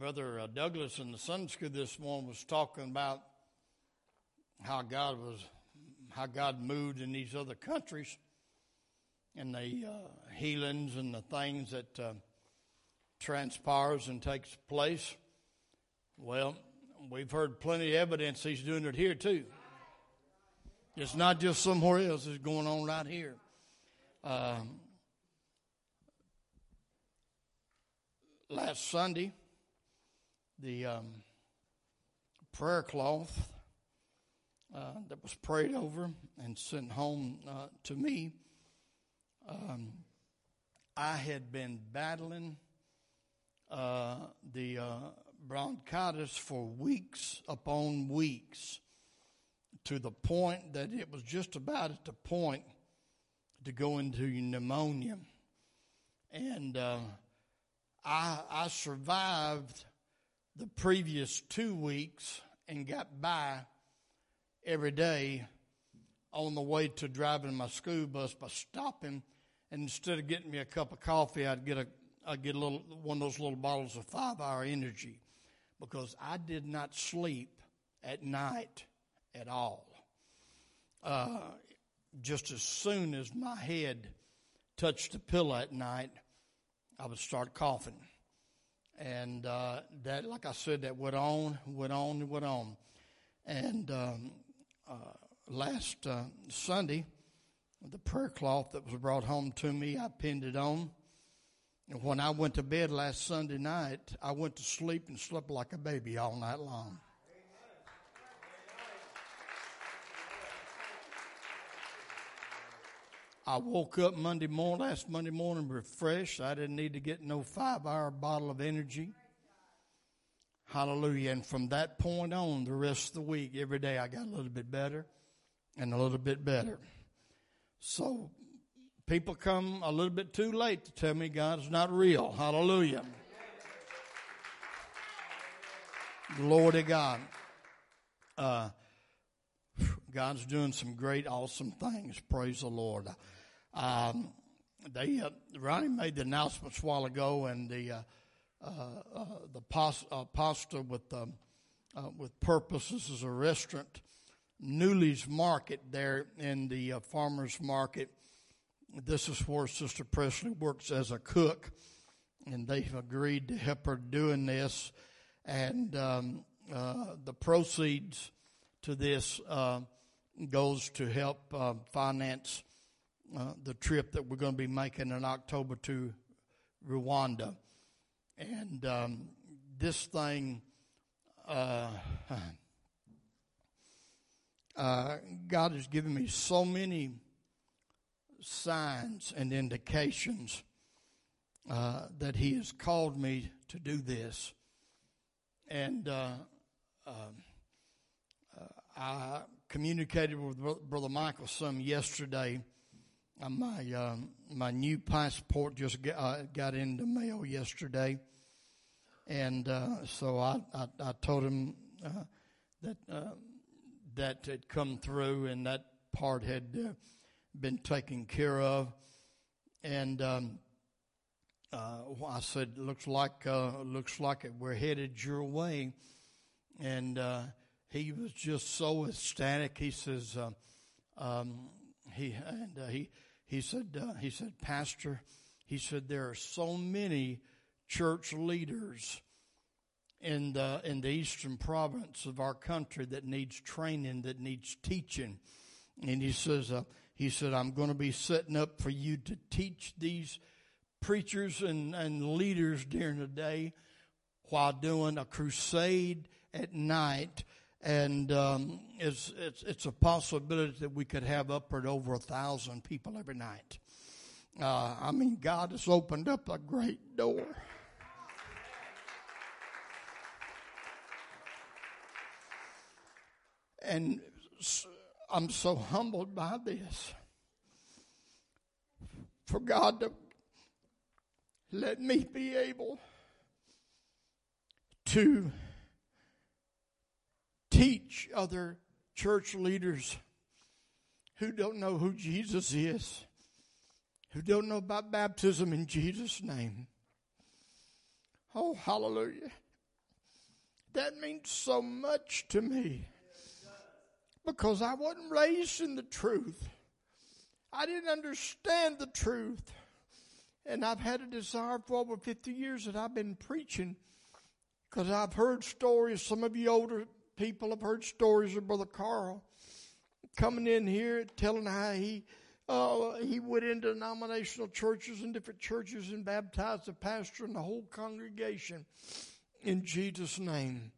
Brother uh, Douglas in the Sunday school this morning was talking about how God was, how God moved in these other countries, and the uh, healings and the things that uh, transpires and takes place. Well, we've heard plenty of evidence He's doing it here too. It's not just somewhere else; it's going on right here. Um, last Sunday, the um, prayer cloth uh, that was prayed over and sent home uh, to me, um, I had been battling uh, the uh, bronchitis for weeks upon weeks to the point that it was just about at the point to go into pneumonia. And uh, I, I survived the previous two weeks and got by every day on the way to driving my school bus by stopping and instead of getting me a cup of coffee I'd get a I'd get a little one of those little bottles of five hour energy because I did not sleep at night at all. Uh, just as soon as my head touched the pillow at night, I would start coughing. And uh, that, like I said, that went on, went on, went on. And um, uh, last uh, Sunday, the prayer cloth that was brought home to me, I pinned it on. And when I went to bed last Sunday night, I went to sleep and slept like a baby all night long. I woke up Monday morning, last Monday morning, refreshed. I didn't need to get no five hour bottle of energy. Hallelujah. And from that point on, the rest of the week, every day I got a little bit better and a little bit better. So people come a little bit too late to tell me God is not real. Hallelujah. Glory to God. Uh, God's doing some great, awesome things. Praise the Lord. Um, they uh, Ronnie made the announcements a while ago, and the uh, uh, uh the uh, pasta with um, uh, with purpose. This is a restaurant, Newley's Market, there in the farmers market. This is where Sister Presley works as a cook, and they've agreed to help her doing this. And um, the proceeds to this goes to help finance uh, the trip that we're going to be making in October to Rwanda. And um, this thing, uh, uh, God has given me so many signs and indications uh, that He has called me to do this. And uh, um, uh, I communicated with Brother Michael some yesterday my um, my new passport just got, uh, got in the mail yesterday, and uh, so I, I, I told him uh, that uh, that had come through and that part had uh, been taken care of, and um, I said, "Looks like looks like it. We're headed your way," and he was just so ecstatic. He says. Um, he and he he said, uh, he said, Pastor, he said, there are so many church leaders in the, in the eastern province of our country that needs training, that needs teaching. And he says, uh, he said, I'm going to be setting up for you to teach these preachers and, and leaders during the day while doing a crusade at night and um, it's, it's, it's a possibility that we could have upward over a thousand people every night. Uh, I mean, God has opened up a great door. And I'm so humbled by this. For God to let me be able to teach other church leaders who don't know who Jesus is, who don't know about baptism in Jesus' name. Oh, hallelujah. That means so much to me because I wasn't raised in the truth. I didn't understand the truth. And I've had a desire for over 50 years that I've been preaching because I've heard stories. Some of you older people have heard stories of Brother Carl coming in here telling how he uh, he went into denominational churches and different churches and baptized the pastor and the whole congregation in Jesus' name.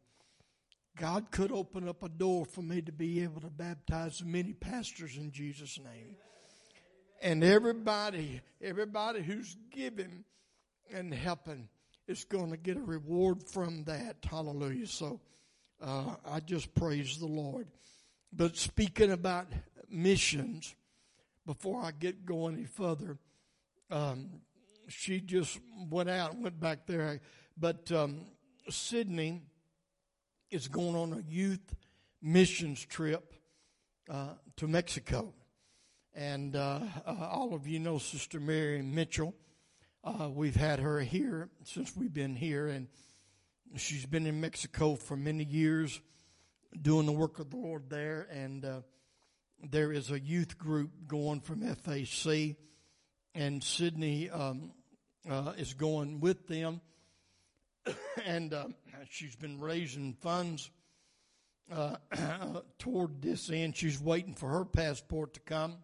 God could open up a door for me to be able to baptize many pastors in Jesus' name. And everybody, everybody who's giving and helping is going to get a reward from that. Hallelujah. So uh, I just praise the Lord. But speaking about missions, before I get going any further, um, she just went out and went back there. But um, Sydney is going on a youth missions trip uh, to Mexico. And uh, uh, all of you know Sister Mary Mitchell. Uh, we've had her here since we've been here, and she's been in Mexico for many years doing the work of the Lord there. And uh, there is a youth group going from FAC, and Sydney um, uh, is going with them. and uh, she's been raising funds uh, toward this end. She's waiting for her passport to come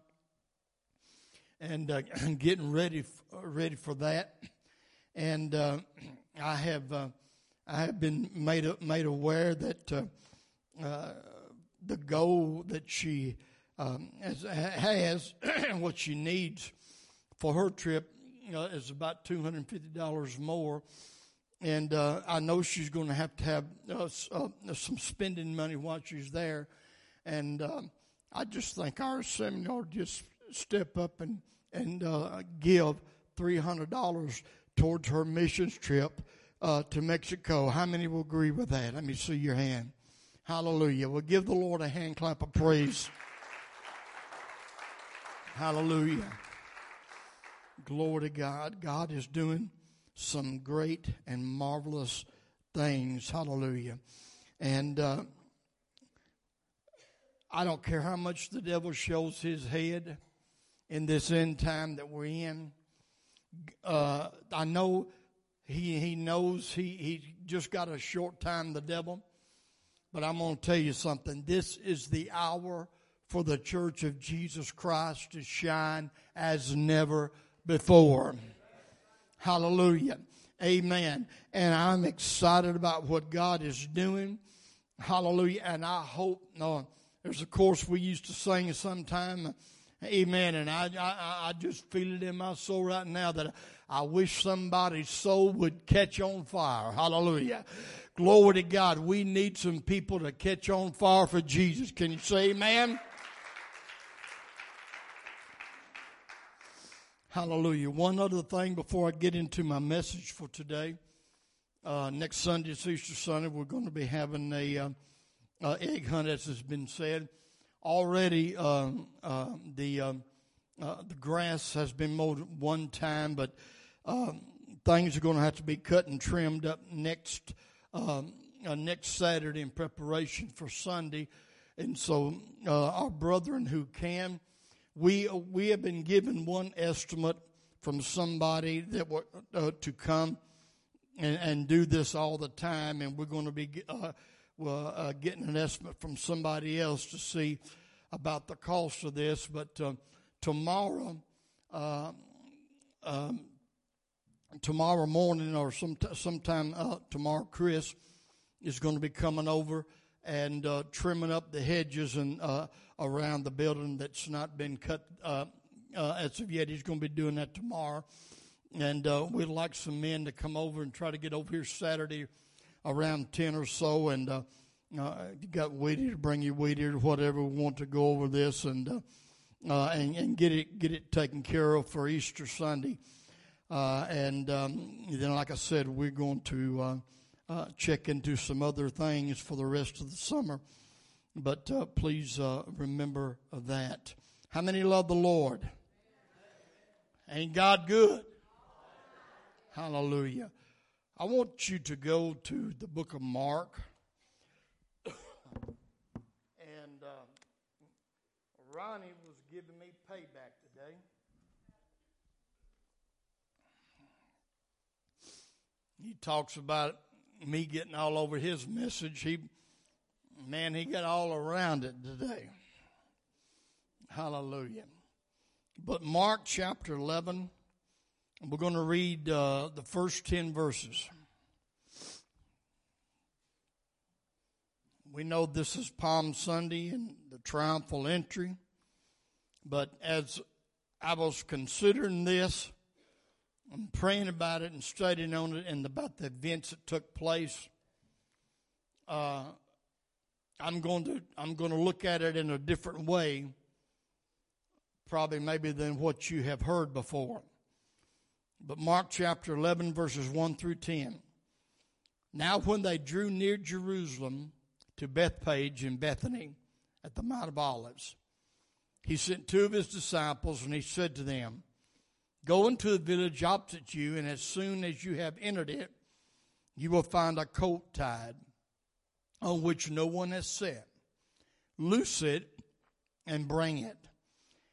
and uh, getting ready ready for that. And uh, I have uh, I have been made made aware that the goal that she um, has, has what she needs for her trip uh, is about two hundred and fifty dollars more, and uh, I know she's going to have to have uh, uh, some spending money while she's there, and um, I just think our seminar just step up and and uh, give three hundred dollars towards her missions trip uh, to Mexico. How many will agree with that? Let me see your hand. Hallelujah. We'll give the Lord a hand clap of praise. Hallelujah. Glory to God. God is doing some great and marvelous things. Hallelujah. And uh, I don't care how much the devil shows his head in this end time that we're in. Uh, I know he he knows he he just got a short time the devil, but I'm going to tell you something. This is the hour for the church of Jesus Christ to shine as never before. Hallelujah. Amen. And I'm excited about what God is doing. Hallelujah. And I hope, no, there's a course we used to sing sometime. Amen. And I, I, I just feel it in my soul right now that I wish somebody's soul would catch on fire. Hallelujah. Glory to God. We need some people to catch on fire for Jesus. Can you say amen? Hallelujah. One other thing before I get into my message for today. Uh, next Sunday, it's Easter Sunday, we're going to be having a uh, uh, egg hunt, as has been said. Already, um, uh, the um, uh, the grass has been mowed one time, but um, things are going to have to be cut and trimmed up next um, uh, next Saturday in preparation for Sunday. And so, our brethren who can we we have been given one estimate from somebody that were uh, to come and, and do this all the time, and we're going to be uh, uh, getting an estimate from somebody else to see about the cost of this. But uh, tomorrow, uh, um, tomorrow morning or some sometime uh, tomorrow, Chris is going to be coming over and uh, trimming up the hedges and uh, around the building that's not been cut uh, uh, as of yet. He's going to be doing that tomorrow. And uh, we'd like some men to come over and try to get over here Saturday around 10 or so. And you got weedy to bring you weedy or whatever. We want to go over this and, and, and get it get it taken care of for Easter Sunday. Uh, and um, then, like I said, we're going to uh, uh, check into some other things for the rest of the summer. But uh, please uh, remember that. How many love the Lord? Ain't God good? Hallelujah. I want you to go to the book of Mark. and uh, Ronnie He talks about me getting all over his message. He, man, he got all around it today. Hallelujah. But Mark chapter 11, we're going to read uh, the first 10 verses. We know this is Palm Sunday and the triumphal entry. But as I was considering this, and praying about it and studying on it and about the events that took place. Uh, I'm going to I'm going to look at it in a different way, probably maybe than what you have heard before. But Mark chapter 11 verses 1 through 10. Now when they drew near Jerusalem to Bethphage and Bethany at the Mount of Olives, he sent two of his disciples and he said to them, Go into the village opposite you, and as soon as you have entered it, you will find a colt tied on which no one has sat. Loose it and bring it.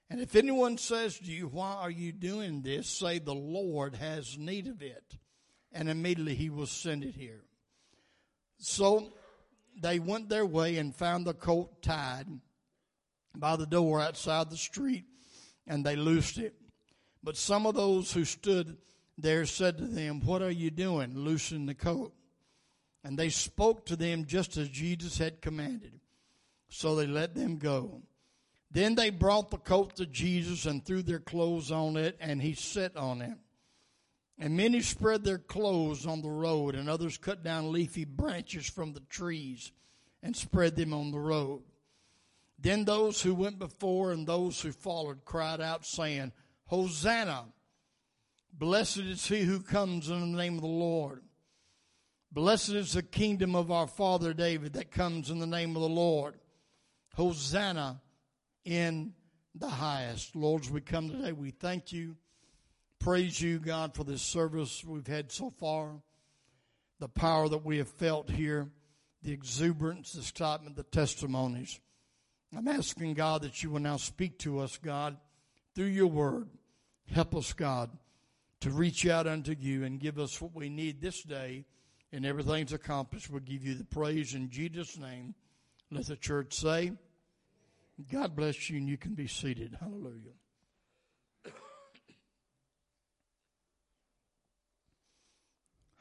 And if anyone says to you, Why are you doing this? say, The Lord has need of it. And immediately he will send it here. So they went their way and found the colt tied by the door outside the street, and they loosed it. But some of those who stood there said to them, What are you doing? Loosen the coat. And they spoke to them just as Jesus had commanded. So they let them go. Then they brought the coat to Jesus and threw their clothes on it, and he sat on it. And many spread their clothes on the road, and others cut down leafy branches from the trees and spread them on the road. Then those who went before and those who followed cried out, saying, Hosanna. Blessed is he who comes in the name of the Lord. Blessed is the kingdom of our father David that comes in the name of the Lord. Hosanna in the highest. Lord, as we come today, we thank you. Praise you, God, for this service we've had so far, the power that we have felt here, the exuberance, the excitement, the testimonies. I'm asking, God, that you will now speak to us, God, through your word. Help us, God, to reach out unto you and give us what we need this day, and everything's accomplished. We'll give you the praise in Jesus' name. Let the church say, God bless you, and you can be seated. Hallelujah.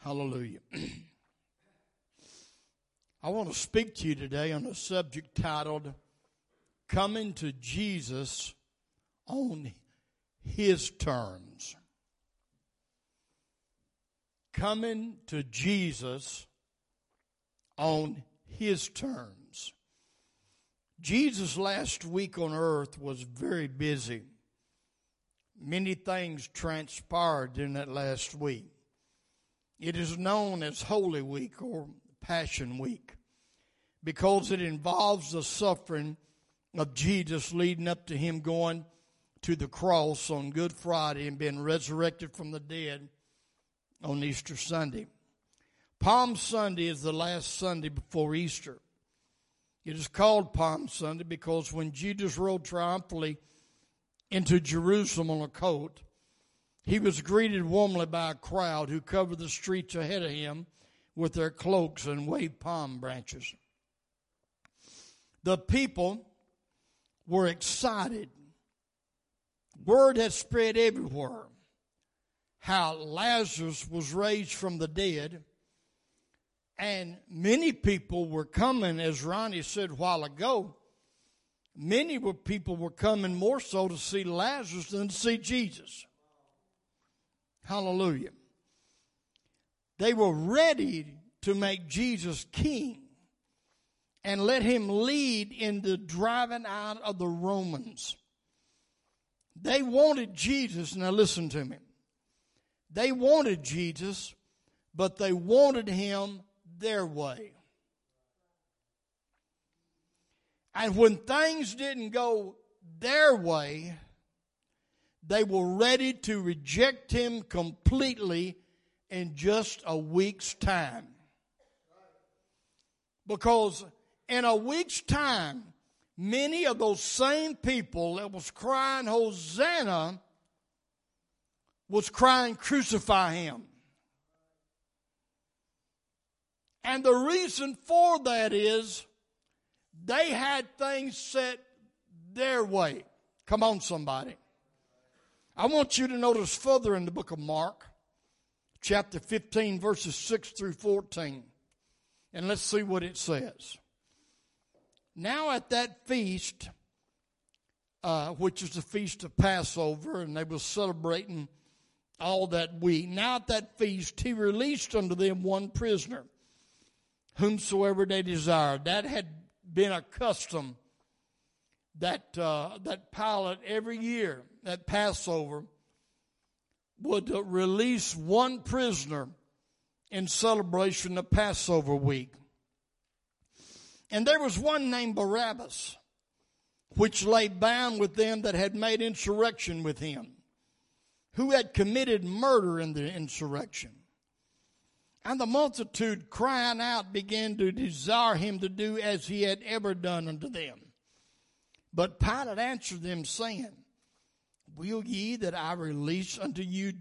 Hallelujah. I want to speak to you today on a subject titled Coming to Jesus on his terms. Coming to Jesus on his terms. Jesus last week on earth was very busy. Many things transpired in that last week. It is known as Holy Week or Passion Week because it involves the suffering of Jesus leading up to him going to the cross on Good Friday and been resurrected from the dead on Easter Sunday. Palm Sunday is the last Sunday before Easter. It is called Palm Sunday because when Jesus rode triumphantly into Jerusalem on a coat, he was greeted warmly by a crowd who covered the streets ahead of him with their cloaks and waved palm branches. The people were excited Word had spread everywhere how Lazarus was raised from the dead. And many people were coming, as Ronnie said a while ago. Many people were coming more so to see Lazarus than to see Jesus. Hallelujah. They were ready to make Jesus king and let him lead in the driving out of the Romans. They wanted Jesus. Now listen to me. They wanted Jesus, but they wanted him their way. And when things didn't go their way, they were ready to reject him completely in just a week's time. Because in a week's time, many of those same people that was crying Hosanna was crying crucify him. And the reason for that is they had things set their way. Come on, somebody. I want you to notice further in the book of Mark, chapter 15, verses 6 through 14. And let's see what it says. Now, at that feast, uh, which is the feast of Passover, and they were celebrating all that week. Now, at that feast, he released unto them one prisoner, whomsoever they desired. That had been a custom that uh, that Pilate every year at Passover would uh, release one prisoner in celebration of Passover week. And there was one named Barabbas, which lay bound with them that had made insurrection with him, who had committed murder in the insurrection. And the multitude crying out began to desire him to do as he had ever done unto them. But Pilate answered them, saying, Will ye that I release unto you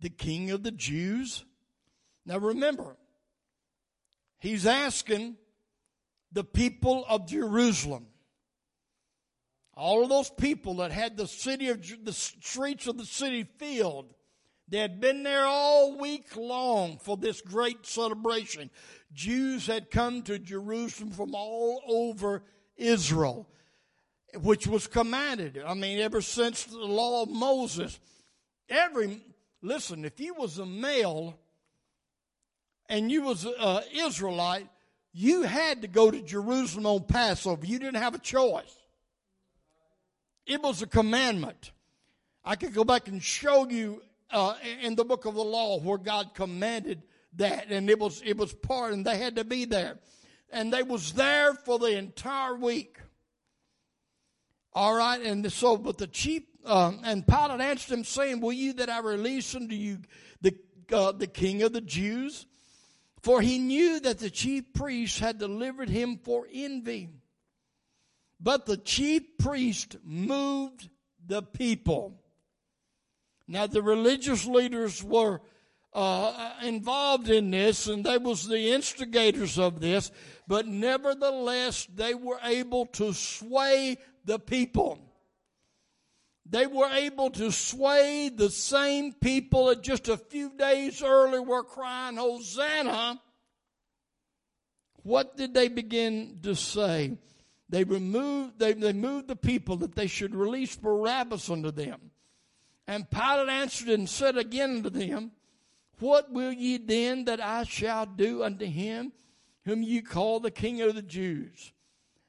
the king of the Jews? Now remember, he's asking the people of Jerusalem, all of those people that had the city of the streets of the city filled, they had been there all week long for this great celebration. Jews had come to Jerusalem from all over Israel which was commanded. I mean, ever since the law of Moses, every listen, if you was a male and you was an Israelite, you had to go to Jerusalem on Passover. You didn't have a choice. It was a commandment. I could go back and show you uh, in the book of the law where God commanded that, and it was it was part, and they had to be there, and they was there for the entire week. All right, and so, but the chief, um, and Pilate answered him, saying, Will you that I release unto you the, uh, the king of the Jews? For he knew that the chief priests had delivered him for envy. But the chief priest moved the people. Now, the religious leaders were uh, involved in this, and they was the instigators of this, but nevertheless, they were able to sway the people. They were able to sway the same people that just a few days earlier were crying, Hosanna. What did they begin to say? They removed, they, they moved the people that they should release Barabbas unto them. And Pilate answered and said again unto them, What will ye then that I shall do unto him whom ye call the King of the Jews?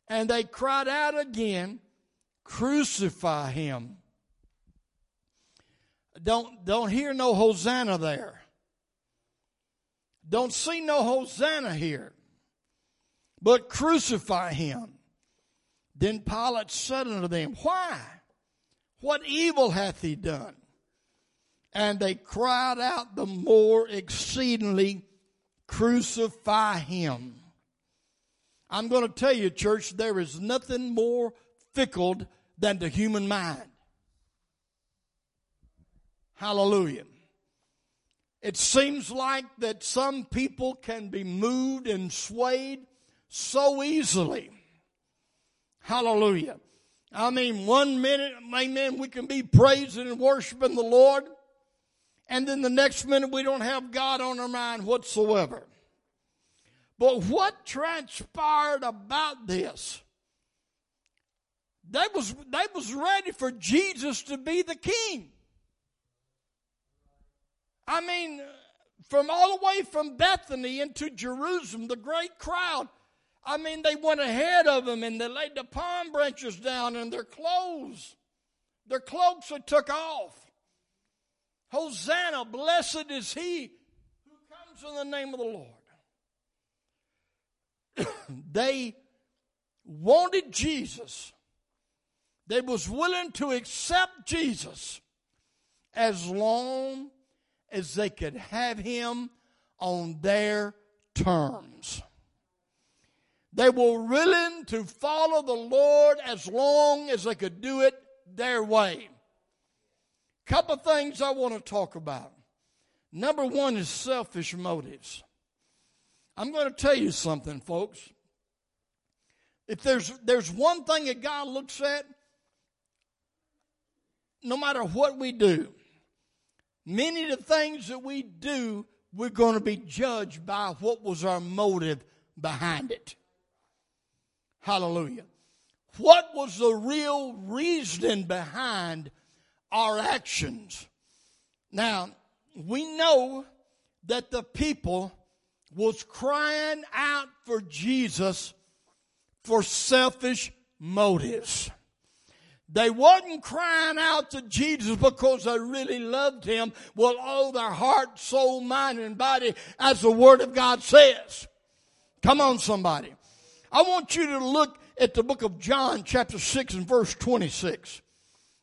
And they cried out again, Crucify him. Don't, don't hear no Hosanna there. Don't see no Hosanna here. But crucify him. Then Pilate said unto them, Why? What evil hath he done? And they cried out the more exceedingly, Crucify him. I'm going to tell you, church, there is nothing more fickle than the human mind. Hallelujah. It seems like that some people can be moved and swayed so easily. Hallelujah. I mean, one minute, amen, we can be praising and worshiping the Lord, and then the next minute we don't have God on our mind whatsoever. But what transpired about this they was, they was ready for Jesus to be the king. I mean, from all the way from Bethany into Jerusalem, the great crowd. I mean, they went ahead of them and they laid the palm branches down and their clothes, their cloaks they took off. Hosanna, blessed is he who comes in the name of the Lord. they wanted Jesus they was willing to accept Jesus as long as they could have him on their terms. They were willing to follow the Lord as long as they could do it their way. Couple things I want to talk about. Number one is selfish motives. I'm going to tell you something, folks. If there's there's one thing that God looks at, no matter what we do, many of the things that we do, we're going to be judged by what was our motive behind it. Hallelujah. What was the real reason behind our actions? Now, we know that the people was crying out for Jesus for selfish motives. They wasn't crying out to Jesus because they really loved him with all their heart, soul, mind, and body, as the Word of God says. Come on, somebody. I want you to look at the book of John, chapter 6, and verse 26.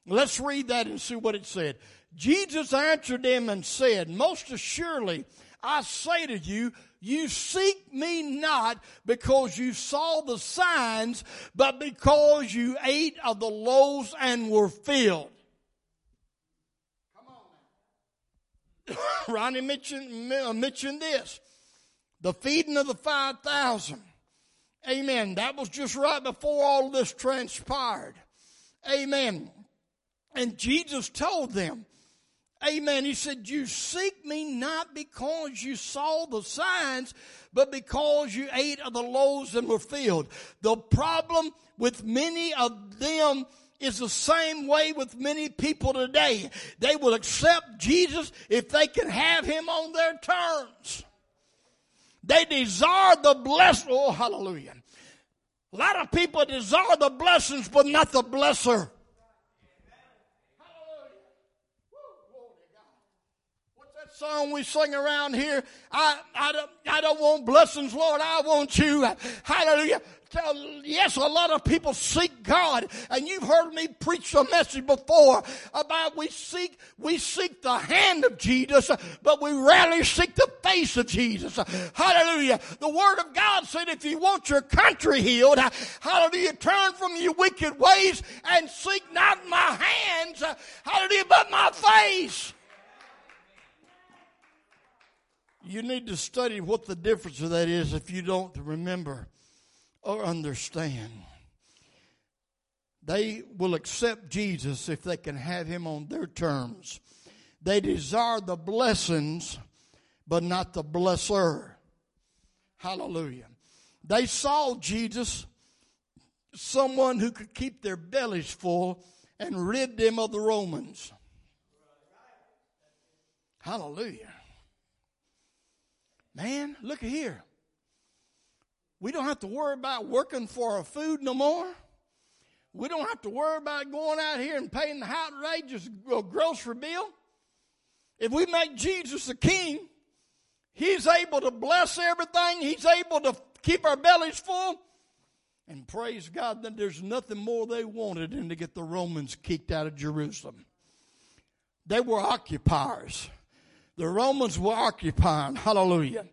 Let's read that and see what it said. Jesus answered them and said, Most assuredly, I say to you, you seek me not because you saw the signs, but because you ate of the loaves and were filled. Come on Ronnie mentioned, mentioned this. The feeding of the 5,000. Amen. That was just right before all this transpired. Amen. And Jesus told them, Amen. He said, You seek me not because you saw the signs, but because you ate of the loaves and were filled. The problem with many of them is the same way with many people today. They will accept Jesus if they can have him on their terms. They desire the blessing. Oh, hallelujah. A lot of people desire the blessings, but not the blesser. Song we sing around here. I, I, don't, I don't want blessings, Lord. I want you. Hallelujah. Yes, a lot of people seek God, and you've heard me preach a message before about we seek, we seek the hand of Jesus, but we rarely seek the face of Jesus. Hallelujah. The Word of God said if you want your country healed, hallelujah, turn from your wicked ways and seek not my hands, hallelujah, but my face. You need to study what the difference of that is if you don't remember or understand. They will accept Jesus if they can have him on their terms. They desire the blessings, but not the blesser. Hallelujah. They saw Jesus, someone who could keep their bellies full and rid them of the Romans. Hallelujah. Man, look here. We don't have to worry about working for our food no more. We don't have to worry about going out here and paying the outrageous grocery bill. If we make Jesus the king, he's able to bless everything. He's able to keep our bellies full. And praise God that there's nothing more they wanted than to get the Romans kicked out of Jerusalem. They were occupiers. The Romans were occupying. Hallelujah.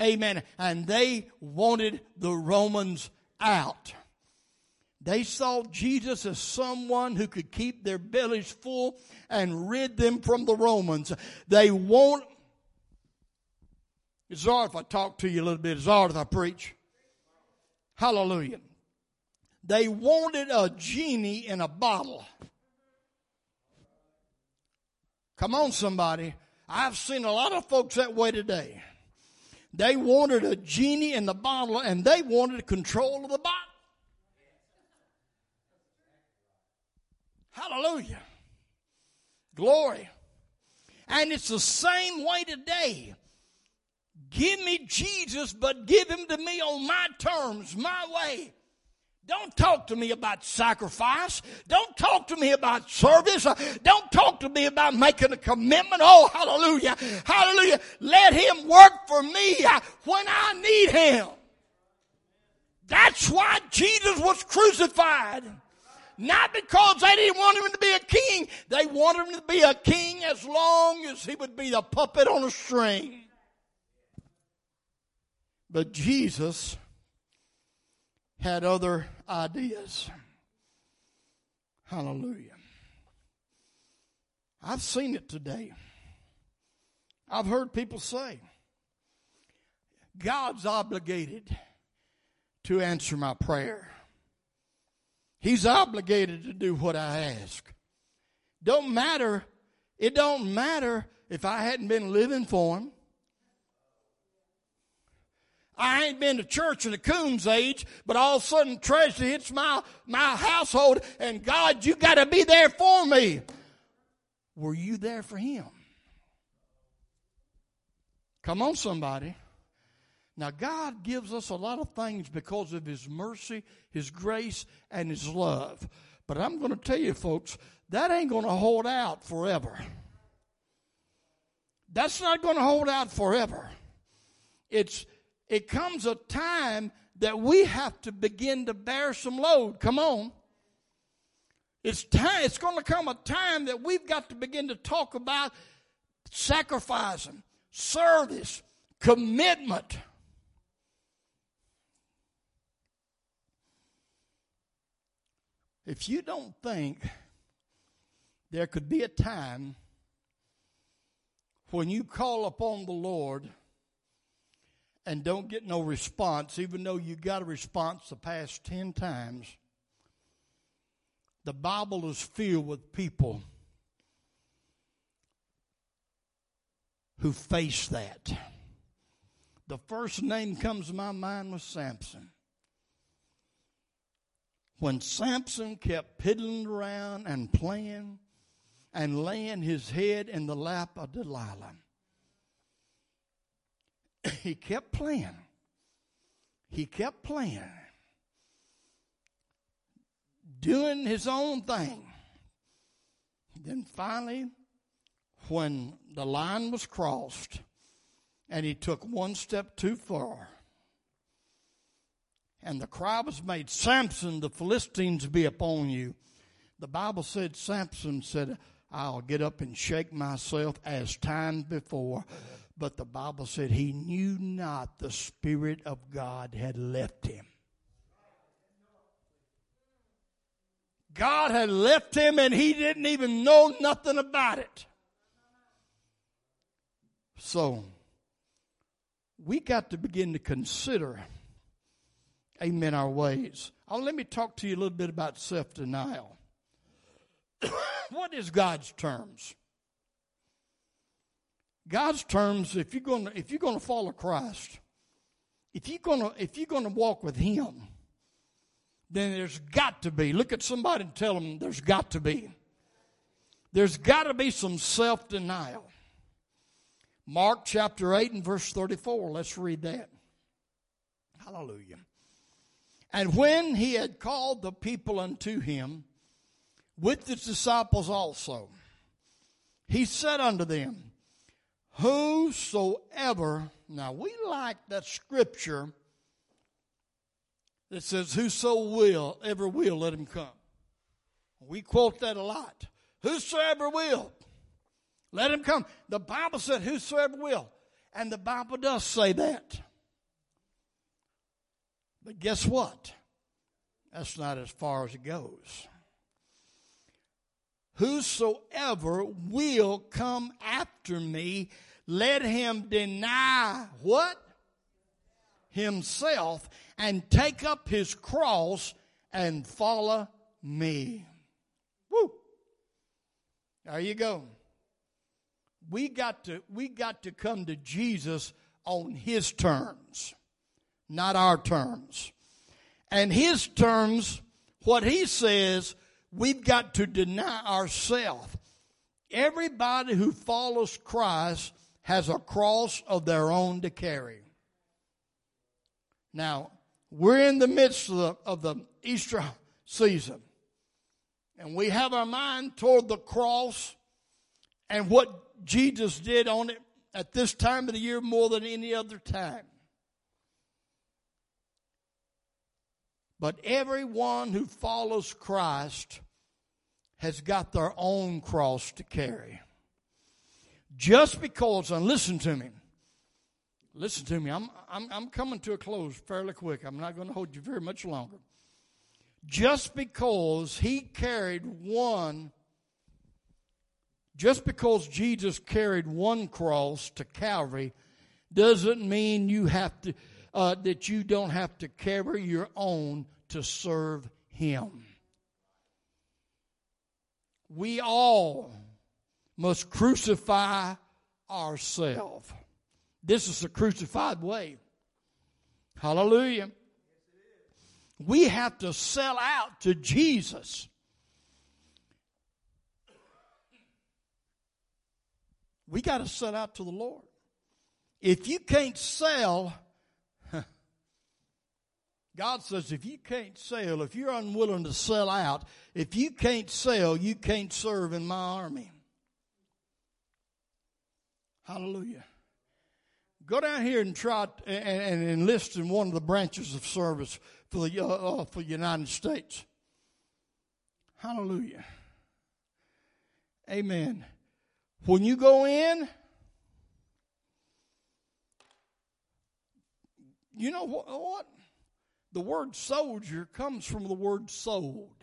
Amen. And they wanted the Romans out. They saw Jesus as someone who could keep their bellies full and rid them from the Romans. They want. It's hard if I talk to you a little bit. It's hard if I preach. Hallelujah. They wanted a genie in a bottle. Come on, somebody. I've seen a lot of folks that way today. They wanted a genie in the bottle and they wanted control of the bottle. Hallelujah. Glory. And it's the same way today. Give me Jesus, but give him to me on my terms, my way. Don't talk to me about sacrifice. Don't talk to me about service. Don't talk to me about making a commitment. Oh, hallelujah. Hallelujah. Let him work for me when I need him. That's why Jesus was crucified. Not because they didn't want him to be a king. They wanted him to be a king as long as he would be the puppet on a string. But Jesus had other ideas. Hallelujah. I've seen it today. I've heard people say, God's obligated to answer my prayer. He's obligated to do what I ask. Don't matter, it don't matter if I hadn't been living for him. I ain't been to church in the coon's age, but all of a sudden treasure hits my, my household and God, you gotta be there for me. Were you there for him? Come on, somebody. Now, God gives us a lot of things because of His mercy, His grace, and His love. But I'm going to tell you, folks, that ain't going to hold out forever. That's not going to hold out forever. It's, it comes a time that we have to begin to bear some load. Come on. It's time, it's going to come a time that we've got to begin to talk about sacrificing, service, commitment. If you don't think there could be a time when you call upon the Lord and don't get no response, even though you got a response the past 10 times, the Bible is filled with people who face that. The first name comes to my mind was Samson. When Samson kept piddling around and playing and laying his head in the lap of Delilah, he kept playing. He kept playing doing his own thing. Then finally, when the line was crossed and he took one step too far, and the cry was made, Samson, the Philistines be upon you. The Bible said, Samson said, I'll get up and shake myself as time before. But the Bible said he knew not the Spirit of God had left him. God had left him and he didn't even know nothing about it. So, we got to begin to consider, amen, our ways. Oh, let me talk to you a little bit about self denial. what is God's terms? God's terms, if you're going to, if you're going to follow Christ, if you're going to, if you're going to walk with Him, then there's got to be. Look at somebody and tell them there's got to be. There's got to be some self denial. Mark chapter 8 and verse 34. Let's read that. Hallelujah. And when he had called the people unto him, with his disciples also, he said unto them, Whosoever, now we like that scripture that says, Whoso will, ever will, let him come. We quote that a lot. Whosoever will, let him come. The Bible said, Whosoever will. And the Bible does say that. But guess what? That's not as far as it goes. Whosoever will come after me, let him deny what? Himself and take up his cross and follow me. Woo! There you go. We got to we got to come to Jesus on his terms, not our terms. And his terms, what he says, we've got to deny ourselves. Everybody who follows Christ has a cross of their own to carry. Now, we're in the midst of the, of the Easter season. And we have our mind toward the cross and what Jesus did on it at this time of the year more than any other time. But everyone who follows Christ has got their own cross to carry. Just because, and listen to me, Listen to me. I'm, I'm, I'm coming to a close fairly quick. I'm not going to hold you very much longer. Just because he carried one, just because Jesus carried one cross to Calvary, doesn't mean you have to, uh, that you don't have to carry your own to serve him. We all must crucify ourselves. This is the crucified way. Hallelujah. We have to sell out to Jesus. We got to sell out to the Lord. If you can't sell, God says if you can't sell, if you're unwilling to sell out, if you can't sell, you can't serve in my army. Hallelujah. Go down here and try and, and enlist in one of the branches of service for the uh, uh, for the United States. Hallelujah. Amen. When you go in, you know what? what? The word soldier comes from the word sold.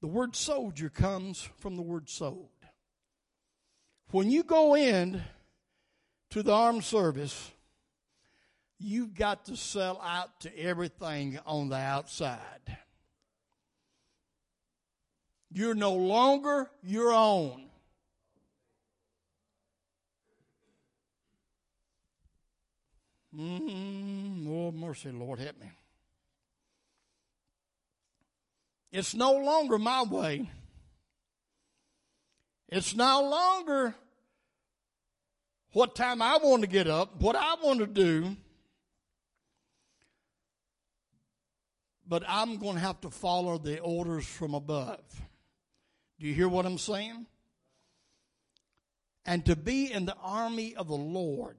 The word soldier comes from the word sold. When you go in to the armed service, you've got to sell out to everything on the outside. You're no longer your own. Mm, oh, mercy, Lord, help me. It's no longer my way. It's no longer what time I want to get up, what I want to do. But I'm going to have to follow the orders from above. Do you hear what I'm saying? And to be in the army of the Lord,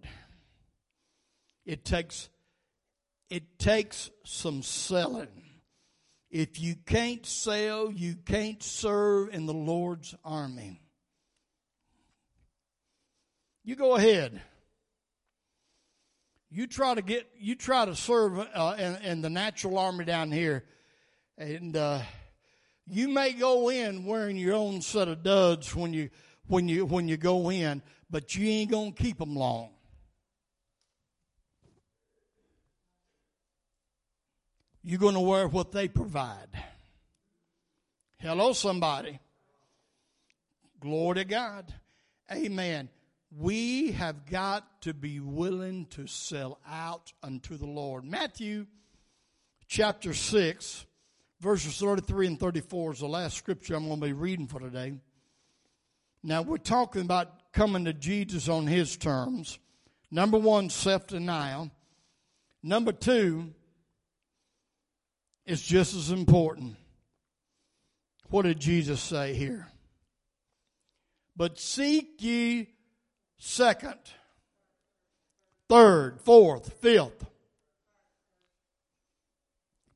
it takes it takes some selling. If you can't sell, you can't serve in the Lord's army. You go ahead. You try to get, you try to serve uh, in, in, the natural army down here, and uh, you may go in wearing your own set of duds when you when you when you go in, but you ain't gonna keep them long. You're going to wear what they provide. Hello, somebody. Glory to God. Amen we have got to be willing to sell out unto the Lord. Matthew chapter 6, verses 33 and 34 is the last scripture I'm going to be reading for today. Now, we're talking about coming to Jesus on his terms. Number one, self denial. Number two is just as important. What did Jesus say here? But seek ye second, third, fourth, fifth.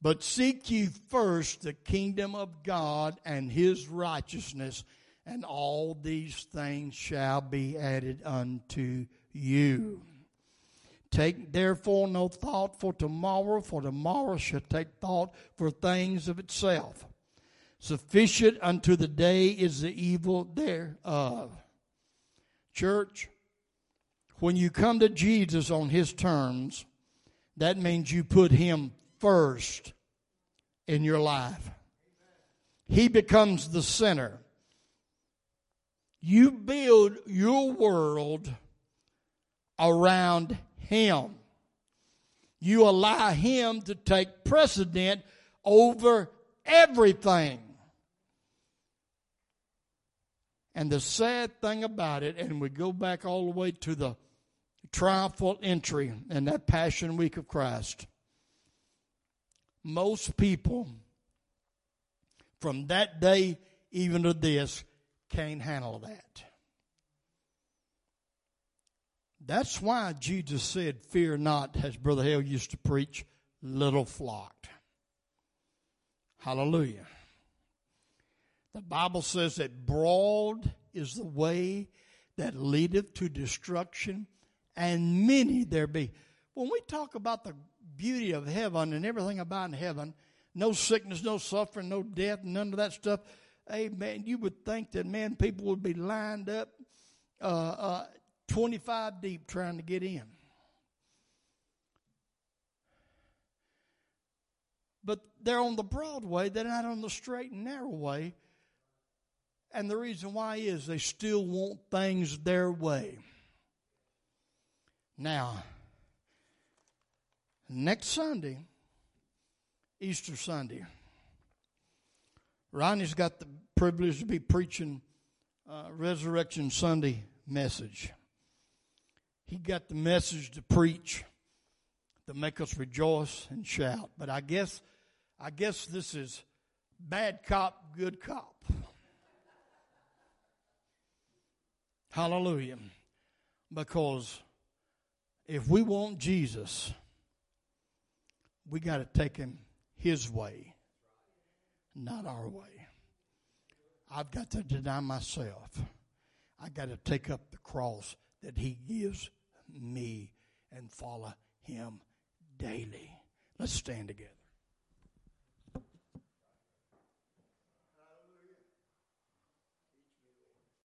But seek ye first the kingdom of God and his righteousness, and all these things shall be added unto you. Take therefore no thought for tomorrow, for tomorrow shall take thought for things of itself. Sufficient unto the day is the evil thereof. Church, when you come to Jesus on his terms, that means you put him first in your life. He becomes the center. You build your world around him. You allow him to take precedent over everything. And the sad thing about it, and we go back all the way to the triumphal entry in that Passion Week of Christ. Most people from that day even to this can't handle that. That's why Jesus said, Fear not, as Brother Hale used to preach, little flock. Hallelujah. The Bible says that broad is the way that leadeth to destruction, and many there be. When we talk about the beauty of heaven and everything about heaven, no sickness, no suffering, no death, none of that stuff. Amen. you would think that, man, people would be lined up uh, uh, 25 deep trying to get in. But they're on the broad way, they're not on the straight and narrow way. And the reason why is they still want things their way. Now, next Sunday, Easter Sunday, Ronnie's got the privilege to be preaching uh, Resurrection Sunday message. He got the message to preach to make us rejoice and shout. But I guess, I guess this is bad cop, good cop. Hallelujah. Because if we want Jesus, we got to take him his way, not our way. I've got to deny myself. I got to take up the cross that he gives me and follow him daily. Let's stand together.